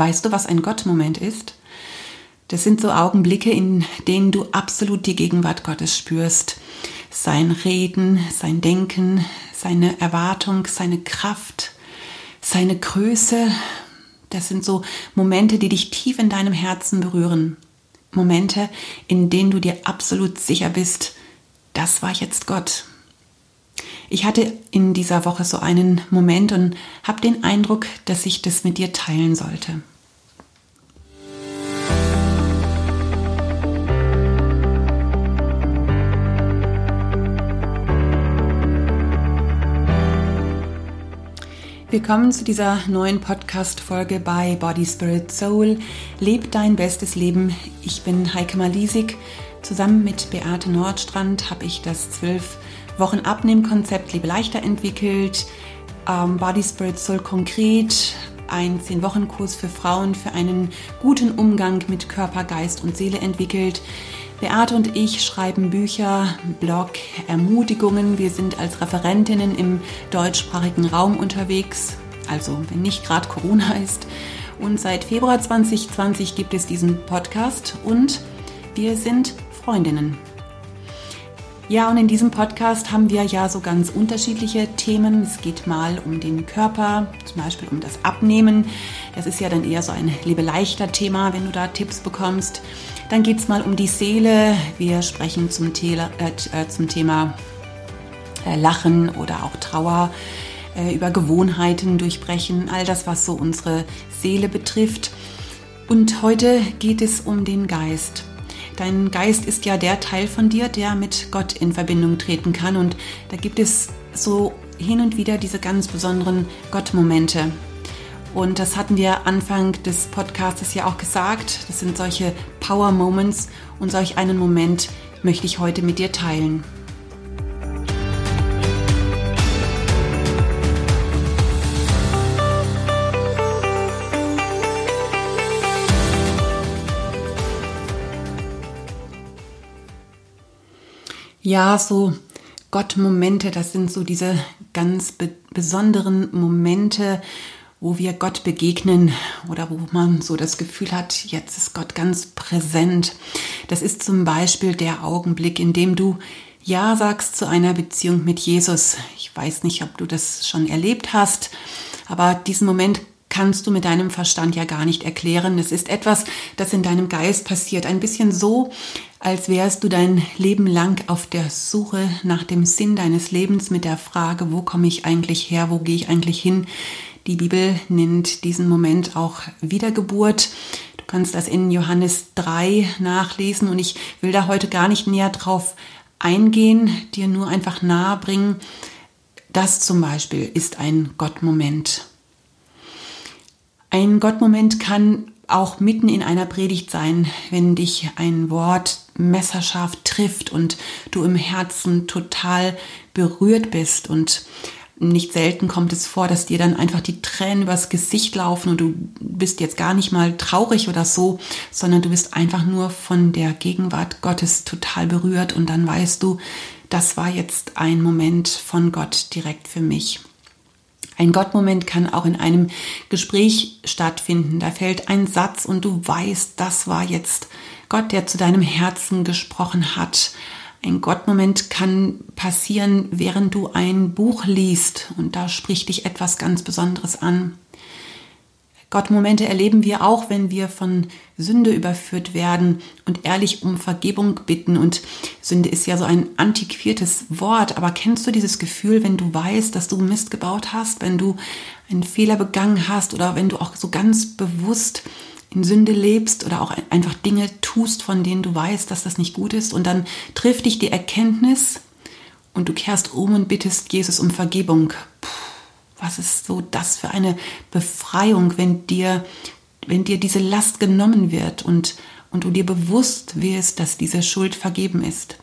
Weißt du, was ein Gottmoment ist? Das sind so Augenblicke, in denen du absolut die Gegenwart Gottes spürst. Sein Reden, sein Denken, seine Erwartung, seine Kraft, seine Größe. Das sind so Momente, die dich tief in deinem Herzen berühren. Momente, in denen du dir absolut sicher bist, das war jetzt Gott. Ich hatte in dieser Woche so einen Moment und habe den Eindruck, dass ich das mit dir teilen sollte. Willkommen zu dieser neuen Podcast-Folge bei Body Spirit Soul. Leb dein bestes Leben. Ich bin Heike Malisik. Zusammen mit Beate Nordstrand habe ich das zwölf Wochen Abnehmkonzept Lebe leichter entwickelt. Ähm, Body Spirit Soul konkret. Ein zehn Wochen Kurs für Frauen für einen guten Umgang mit Körper, Geist und Seele entwickelt. Beate und ich schreiben Bücher, Blog, Ermutigungen. Wir sind als Referentinnen im deutschsprachigen Raum unterwegs, also wenn nicht gerade Corona ist. Und seit Februar 2020 gibt es diesen Podcast und wir sind Freundinnen. Ja, und in diesem Podcast haben wir ja so ganz unterschiedliche Themen. Es geht mal um den Körper, zum Beispiel um das Abnehmen. Das ist ja dann eher so ein lebeleichter Thema, wenn du da Tipps bekommst. Dann geht es mal um die Seele. Wir sprechen zum, Tele äh, zum Thema äh, Lachen oder auch Trauer, äh, über Gewohnheiten durchbrechen, all das, was so unsere Seele betrifft. Und heute geht es um den Geist. Dein Geist ist ja der Teil von dir, der mit Gott in Verbindung treten kann. Und da gibt es so hin und wieder diese ganz besonderen Gottmomente. Und das hatten wir Anfang des Podcasts ja auch gesagt. Das sind solche Power Moments und solch einen Moment möchte ich heute mit dir teilen. Ja, so Gott-Momente, das sind so diese ganz be besonderen Momente, wo wir Gott begegnen oder wo man so das Gefühl hat, jetzt ist Gott ganz präsent. Das ist zum Beispiel der Augenblick, in dem du Ja sagst zu einer Beziehung mit Jesus. Ich weiß nicht, ob du das schon erlebt hast, aber diesen Moment kannst du mit deinem Verstand ja gar nicht erklären. Es ist etwas, das in deinem Geist passiert. Ein bisschen so, als wärst du dein Leben lang auf der Suche nach dem Sinn deines Lebens mit der Frage, wo komme ich eigentlich her, wo gehe ich eigentlich hin? Die Bibel nennt diesen Moment auch Wiedergeburt. Du kannst das in Johannes 3 nachlesen und ich will da heute gar nicht näher drauf eingehen, dir nur einfach nahe bringen. Das zum Beispiel ist ein Gottmoment. Ein Gottmoment kann auch mitten in einer Predigt sein, wenn dich ein Wort messerscharf trifft und du im Herzen total berührt bist und nicht selten kommt es vor, dass dir dann einfach die Tränen übers Gesicht laufen und du bist jetzt gar nicht mal traurig oder so, sondern du bist einfach nur von der Gegenwart Gottes total berührt und dann weißt du, das war jetzt ein Moment von Gott direkt für mich. Ein Gottmoment kann auch in einem Gespräch stattfinden. Da fällt ein Satz und du weißt, das war jetzt Gott, der zu deinem Herzen gesprochen hat ein Gottmoment kann passieren, während du ein Buch liest und da spricht dich etwas ganz Besonderes an. Gottmomente erleben wir auch, wenn wir von Sünde überführt werden und ehrlich um Vergebung bitten. Und Sünde ist ja so ein antiquiertes Wort, aber kennst du dieses Gefühl, wenn du weißt, dass du Mist gebaut hast, wenn du einen Fehler begangen hast oder wenn du auch so ganz bewusst in Sünde lebst oder auch einfach Dinge tust, von denen du weißt, dass das nicht gut ist und dann trifft dich die Erkenntnis und du kehrst um und bittest Jesus um Vergebung. Puh, was ist so das für eine Befreiung, wenn dir, wenn dir diese Last genommen wird und, und du dir bewusst wirst, dass diese Schuld vergeben ist.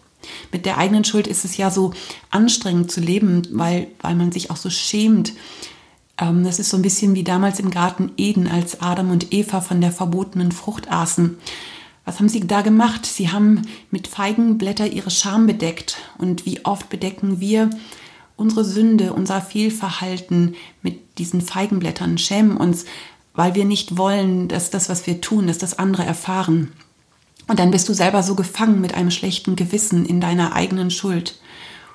Mit der eigenen Schuld ist es ja so anstrengend zu leben, weil, weil man sich auch so schämt, ähm, das ist so ein bisschen wie damals im Garten Eden, als Adam und Eva von der verbotenen Frucht aßen. Was haben sie da gemacht? Sie haben mit Feigenblätter ihre Scham bedeckt. Und wie oft bedecken wir unsere Sünde, unser Fehlverhalten mit diesen Feigenblättern, schämen uns, weil wir nicht wollen, dass das, was wir tun, dass das andere erfahren. Und dann bist du selber so gefangen mit einem schlechten Gewissen in deiner eigenen Schuld.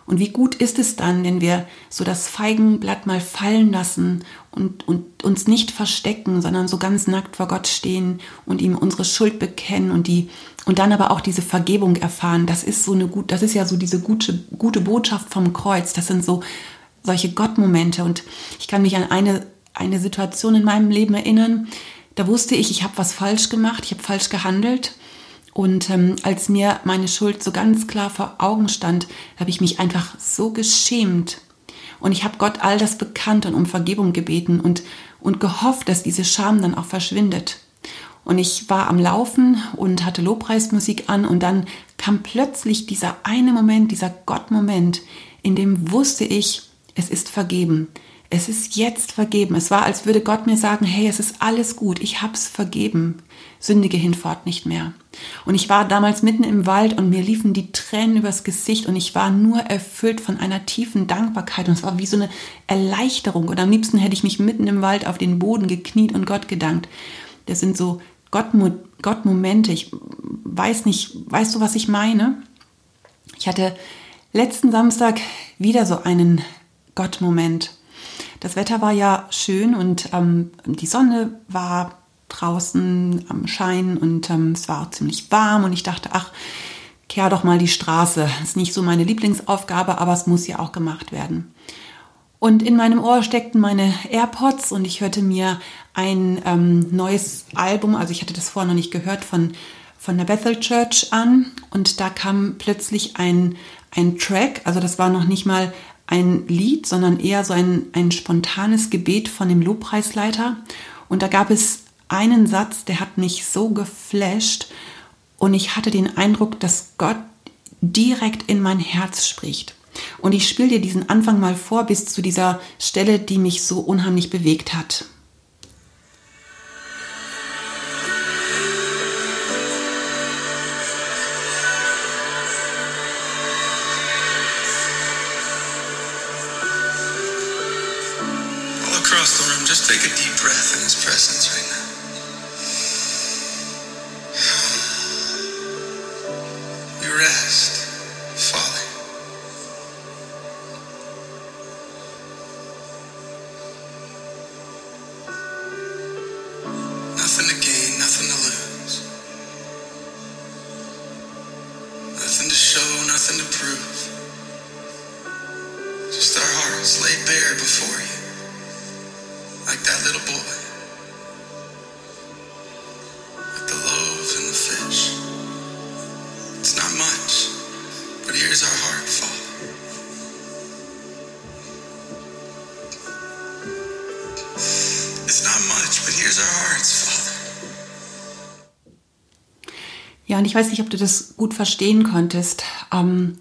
Und wie gut ist es dann, wenn wir so das Feigenblatt mal fallen lassen und, und uns nicht verstecken, sondern so ganz nackt vor Gott stehen und ihm unsere Schuld bekennen und die und dann aber auch diese Vergebung erfahren. Das ist so eine gut, das ist ja so diese gute, gute Botschaft vom Kreuz. Das sind so solche Gottmomente. Und ich kann mich an eine, eine Situation in meinem Leben erinnern. Da wusste ich, ich habe was falsch gemacht, ich habe falsch gehandelt. Und ähm, als mir meine Schuld so ganz klar vor Augen stand, habe ich mich einfach so geschämt. Und ich habe Gott all das bekannt und um Vergebung gebeten und, und gehofft, dass diese Scham dann auch verschwindet. Und ich war am Laufen und hatte Lobpreismusik an und dann kam plötzlich dieser eine Moment, dieser Gott-Moment, in dem wusste ich, es ist vergeben. Es ist jetzt vergeben. Es war, als würde Gott mir sagen, hey, es ist alles gut, ich hab's vergeben. Sündige hinfort nicht mehr. Und ich war damals mitten im Wald und mir liefen die Tränen übers Gesicht und ich war nur erfüllt von einer tiefen Dankbarkeit und es war wie so eine Erleichterung. Und am liebsten hätte ich mich mitten im Wald auf den Boden gekniet und Gott gedankt. Das sind so Gott-Momente. Ich weiß nicht, weißt du, was ich meine? Ich hatte letzten Samstag wieder so einen Gott-Moment. Das Wetter war ja schön und ähm, die Sonne war draußen am Schein und ähm, es war ziemlich warm und ich dachte, ach, kehr doch mal die Straße. Das ist nicht so meine Lieblingsaufgabe, aber es muss ja auch gemacht werden. Und in meinem Ohr steckten meine AirPods und ich hörte mir ein ähm, neues Album, also ich hatte das vorher noch nicht gehört, von, von der Bethel Church an. Und da kam plötzlich ein, ein Track, also das war noch nicht mal ein Lied, sondern eher so ein, ein spontanes Gebet von dem Lobpreisleiter. Und da gab es einen Satz, der hat mich so geflasht und ich hatte den Eindruck, dass Gott direkt in mein Herz spricht. Und ich spiele dir diesen Anfang mal vor bis zu dieser Stelle, die mich so unheimlich bewegt hat. Ja, und ich weiß nicht, ob du das gut verstehen konntest, ähm,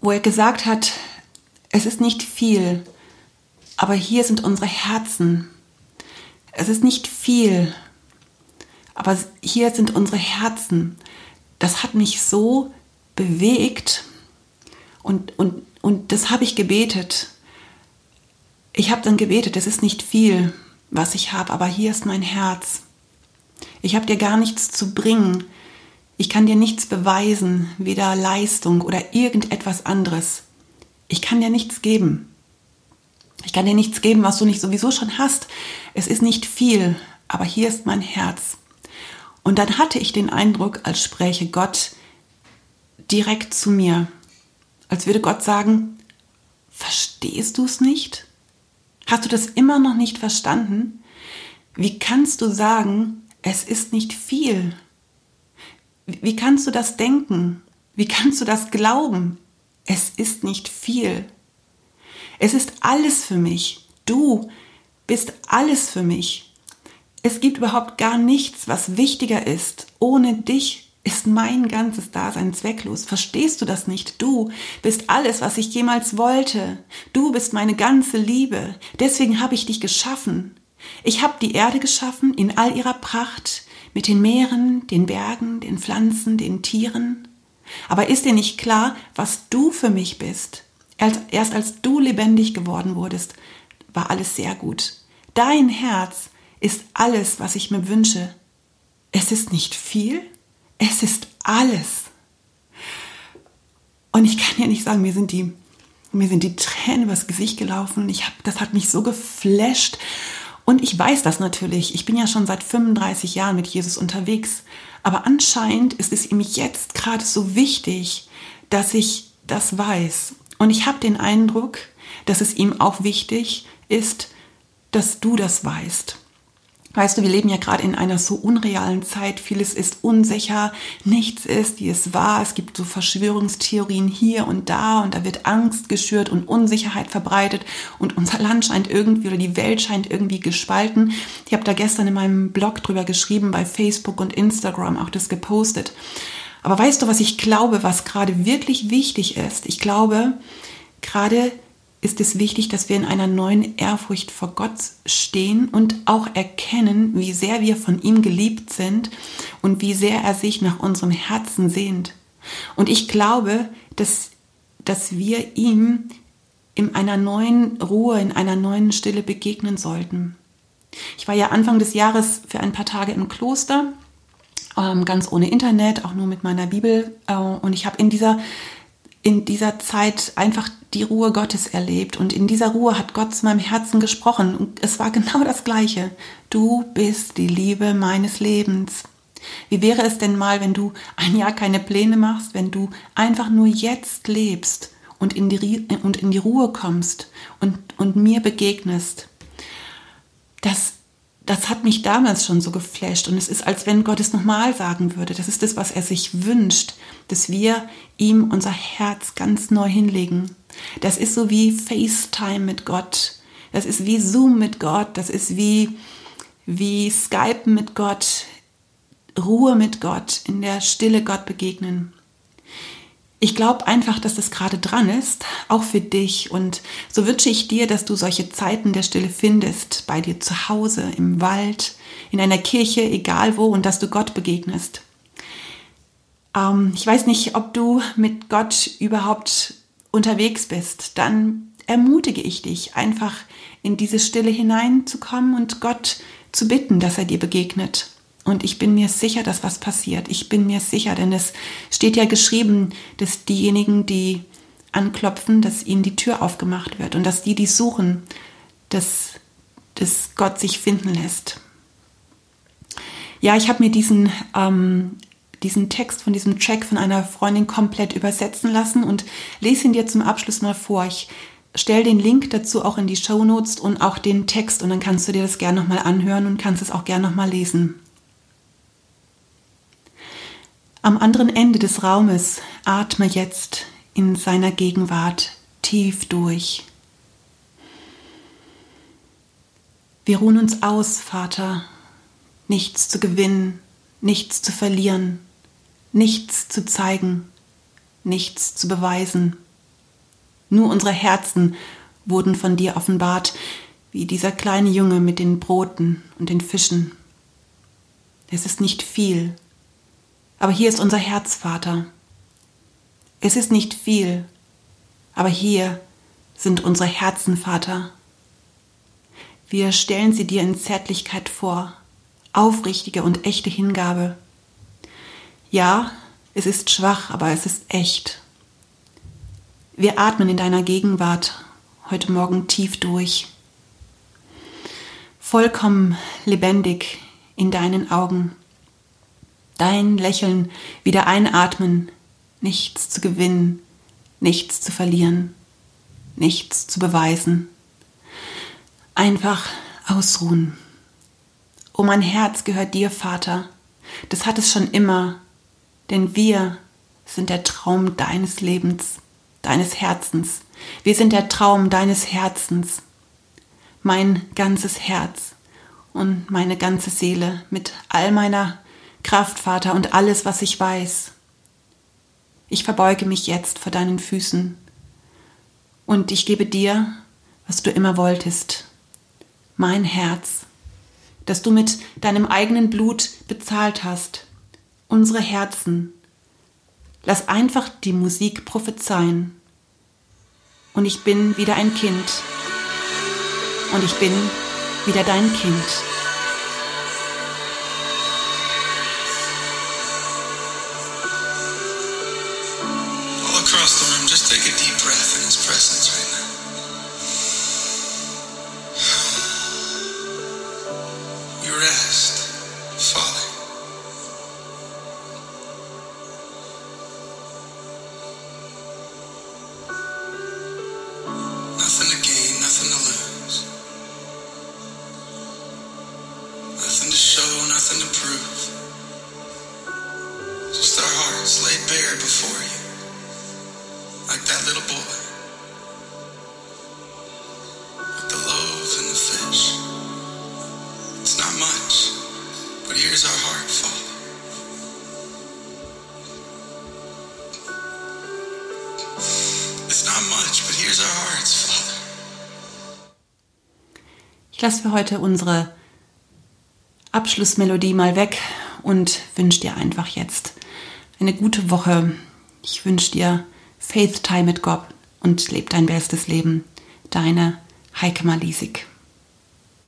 wo er gesagt hat, es ist nicht viel, aber hier sind unsere Herzen. Es ist nicht viel, aber hier sind unsere Herzen. Das hat mich so bewegt und, und, und das habe ich gebetet. Ich habe dann gebetet, es ist nicht viel, was ich habe, aber hier ist mein Herz. Ich habe dir gar nichts zu bringen. Ich kann dir nichts beweisen, weder Leistung oder irgendetwas anderes. Ich kann dir nichts geben. Ich kann dir nichts geben, was du nicht sowieso schon hast. Es ist nicht viel, aber hier ist mein Herz. Und dann hatte ich den Eindruck, als spräche Gott direkt zu mir, als würde Gott sagen, verstehst du es nicht? Hast du das immer noch nicht verstanden? Wie kannst du sagen, es ist nicht viel. Wie kannst du das denken? Wie kannst du das glauben? Es ist nicht viel. Es ist alles für mich. Du bist alles für mich. Es gibt überhaupt gar nichts, was wichtiger ist. Ohne dich ist mein ganzes Dasein zwecklos. Verstehst du das nicht? Du bist alles, was ich jemals wollte. Du bist meine ganze Liebe. Deswegen habe ich dich geschaffen. Ich habe die Erde geschaffen in all ihrer Pracht, mit den Meeren, den Bergen, den Pflanzen, den Tieren. Aber ist dir nicht klar, was du für mich bist? Erst als du lebendig geworden wurdest, war alles sehr gut. Dein Herz ist alles, was ich mir wünsche. Es ist nicht viel, es ist alles. Und ich kann ja nicht sagen, mir sind die, mir sind die Tränen übers Gesicht gelaufen. Ich hab, das hat mich so geflasht. Und ich weiß das natürlich. Ich bin ja schon seit 35 Jahren mit Jesus unterwegs. Aber anscheinend ist es ihm jetzt gerade so wichtig, dass ich das weiß. Und ich habe den Eindruck, dass es ihm auch wichtig ist, dass du das weißt. Weißt du, wir leben ja gerade in einer so unrealen Zeit. Vieles ist unsicher, nichts ist, wie es war. Es gibt so Verschwörungstheorien hier und da und da wird Angst geschürt und Unsicherheit verbreitet und unser Land scheint irgendwie oder die Welt scheint irgendwie gespalten. Ich habe da gestern in meinem Blog drüber geschrieben, bei Facebook und Instagram auch das gepostet. Aber weißt du, was ich glaube, was gerade wirklich wichtig ist? Ich glaube, gerade ist es wichtig, dass wir in einer neuen Ehrfurcht vor Gott stehen und auch erkennen, wie sehr wir von ihm geliebt sind und wie sehr er sich nach unserem Herzen sehnt. Und ich glaube, dass, dass wir ihm in einer neuen Ruhe, in einer neuen Stille begegnen sollten. Ich war ja Anfang des Jahres für ein paar Tage im Kloster, ähm, ganz ohne Internet, auch nur mit meiner Bibel. Äh, und ich habe in dieser in dieser Zeit einfach die Ruhe Gottes erlebt und in dieser Ruhe hat Gott zu meinem Herzen gesprochen und es war genau das Gleiche. Du bist die Liebe meines Lebens. Wie wäre es denn mal, wenn du ein Jahr keine Pläne machst, wenn du einfach nur jetzt lebst und in die, und in die Ruhe kommst und, und mir begegnest? Das das hat mich damals schon so geflasht und es ist, als wenn Gott es nochmal sagen würde. Das ist das, was er sich wünscht, dass wir ihm unser Herz ganz neu hinlegen. Das ist so wie FaceTime mit Gott. Das ist wie Zoom mit Gott. Das ist wie, wie Skype mit Gott. Ruhe mit Gott, in der Stille Gott begegnen ich glaube einfach, dass das gerade dran ist, auch für dich. Und so wünsche ich dir, dass du solche Zeiten der Stille findest, bei dir zu Hause, im Wald, in einer Kirche, egal wo, und dass du Gott begegnest. Ähm, ich weiß nicht, ob du mit Gott überhaupt unterwegs bist. Dann ermutige ich dich, einfach in diese Stille hineinzukommen und Gott zu bitten, dass er dir begegnet. Und ich bin mir sicher, dass was passiert. Ich bin mir sicher, denn es steht ja geschrieben, dass diejenigen, die anklopfen, dass ihnen die Tür aufgemacht wird und dass die, die suchen, dass, dass Gott sich finden lässt. Ja, ich habe mir diesen, ähm, diesen Text von diesem Track von einer Freundin komplett übersetzen lassen und lese ihn dir zum Abschluss mal vor. Ich stelle den Link dazu auch in die Show Notes und auch den Text und dann kannst du dir das gerne nochmal anhören und kannst es auch gerne nochmal lesen. Am anderen Ende des Raumes atme jetzt in seiner Gegenwart tief durch. Wir ruhen uns aus, Vater, nichts zu gewinnen, nichts zu verlieren, nichts zu zeigen, nichts zu beweisen. Nur unsere Herzen wurden von dir offenbart, wie dieser kleine Junge mit den Broten und den Fischen. Es ist nicht viel, aber hier ist unser Herz, Vater. Es ist nicht viel, aber hier sind unsere Herzen, Vater. Wir stellen sie dir in Zärtlichkeit vor, aufrichtige und echte Hingabe. Ja, es ist schwach, aber es ist echt. Wir atmen in deiner Gegenwart heute Morgen tief durch. Vollkommen lebendig in deinen Augen dein Lächeln wieder einatmen, nichts zu gewinnen, nichts zu verlieren, nichts zu beweisen. Einfach ausruhen. Oh, mein Herz gehört dir, Vater. Das hat es schon immer, denn wir sind der Traum deines Lebens, deines Herzens. Wir sind der Traum deines Herzens. Mein ganzes Herz und meine ganze Seele mit all meiner Kraft, Vater, und alles, was ich weiß. Ich verbeuge mich jetzt vor deinen Füßen und ich gebe dir, was du immer wolltest, mein Herz, das du mit deinem eigenen Blut bezahlt hast, unsere Herzen. Lass einfach die Musik prophezeien. Und ich bin wieder ein Kind. Und ich bin wieder dein Kind. Here's our heart, Father. It's not much, but here's our hearts, Father. Ich lasse für heute unsere Abschlussmelodie mal weg und wünsche dir einfach jetzt eine gute Woche. Ich wünsche dir Faith Time mit Gott und leb dein bestes Leben. Deine Heike Malisik.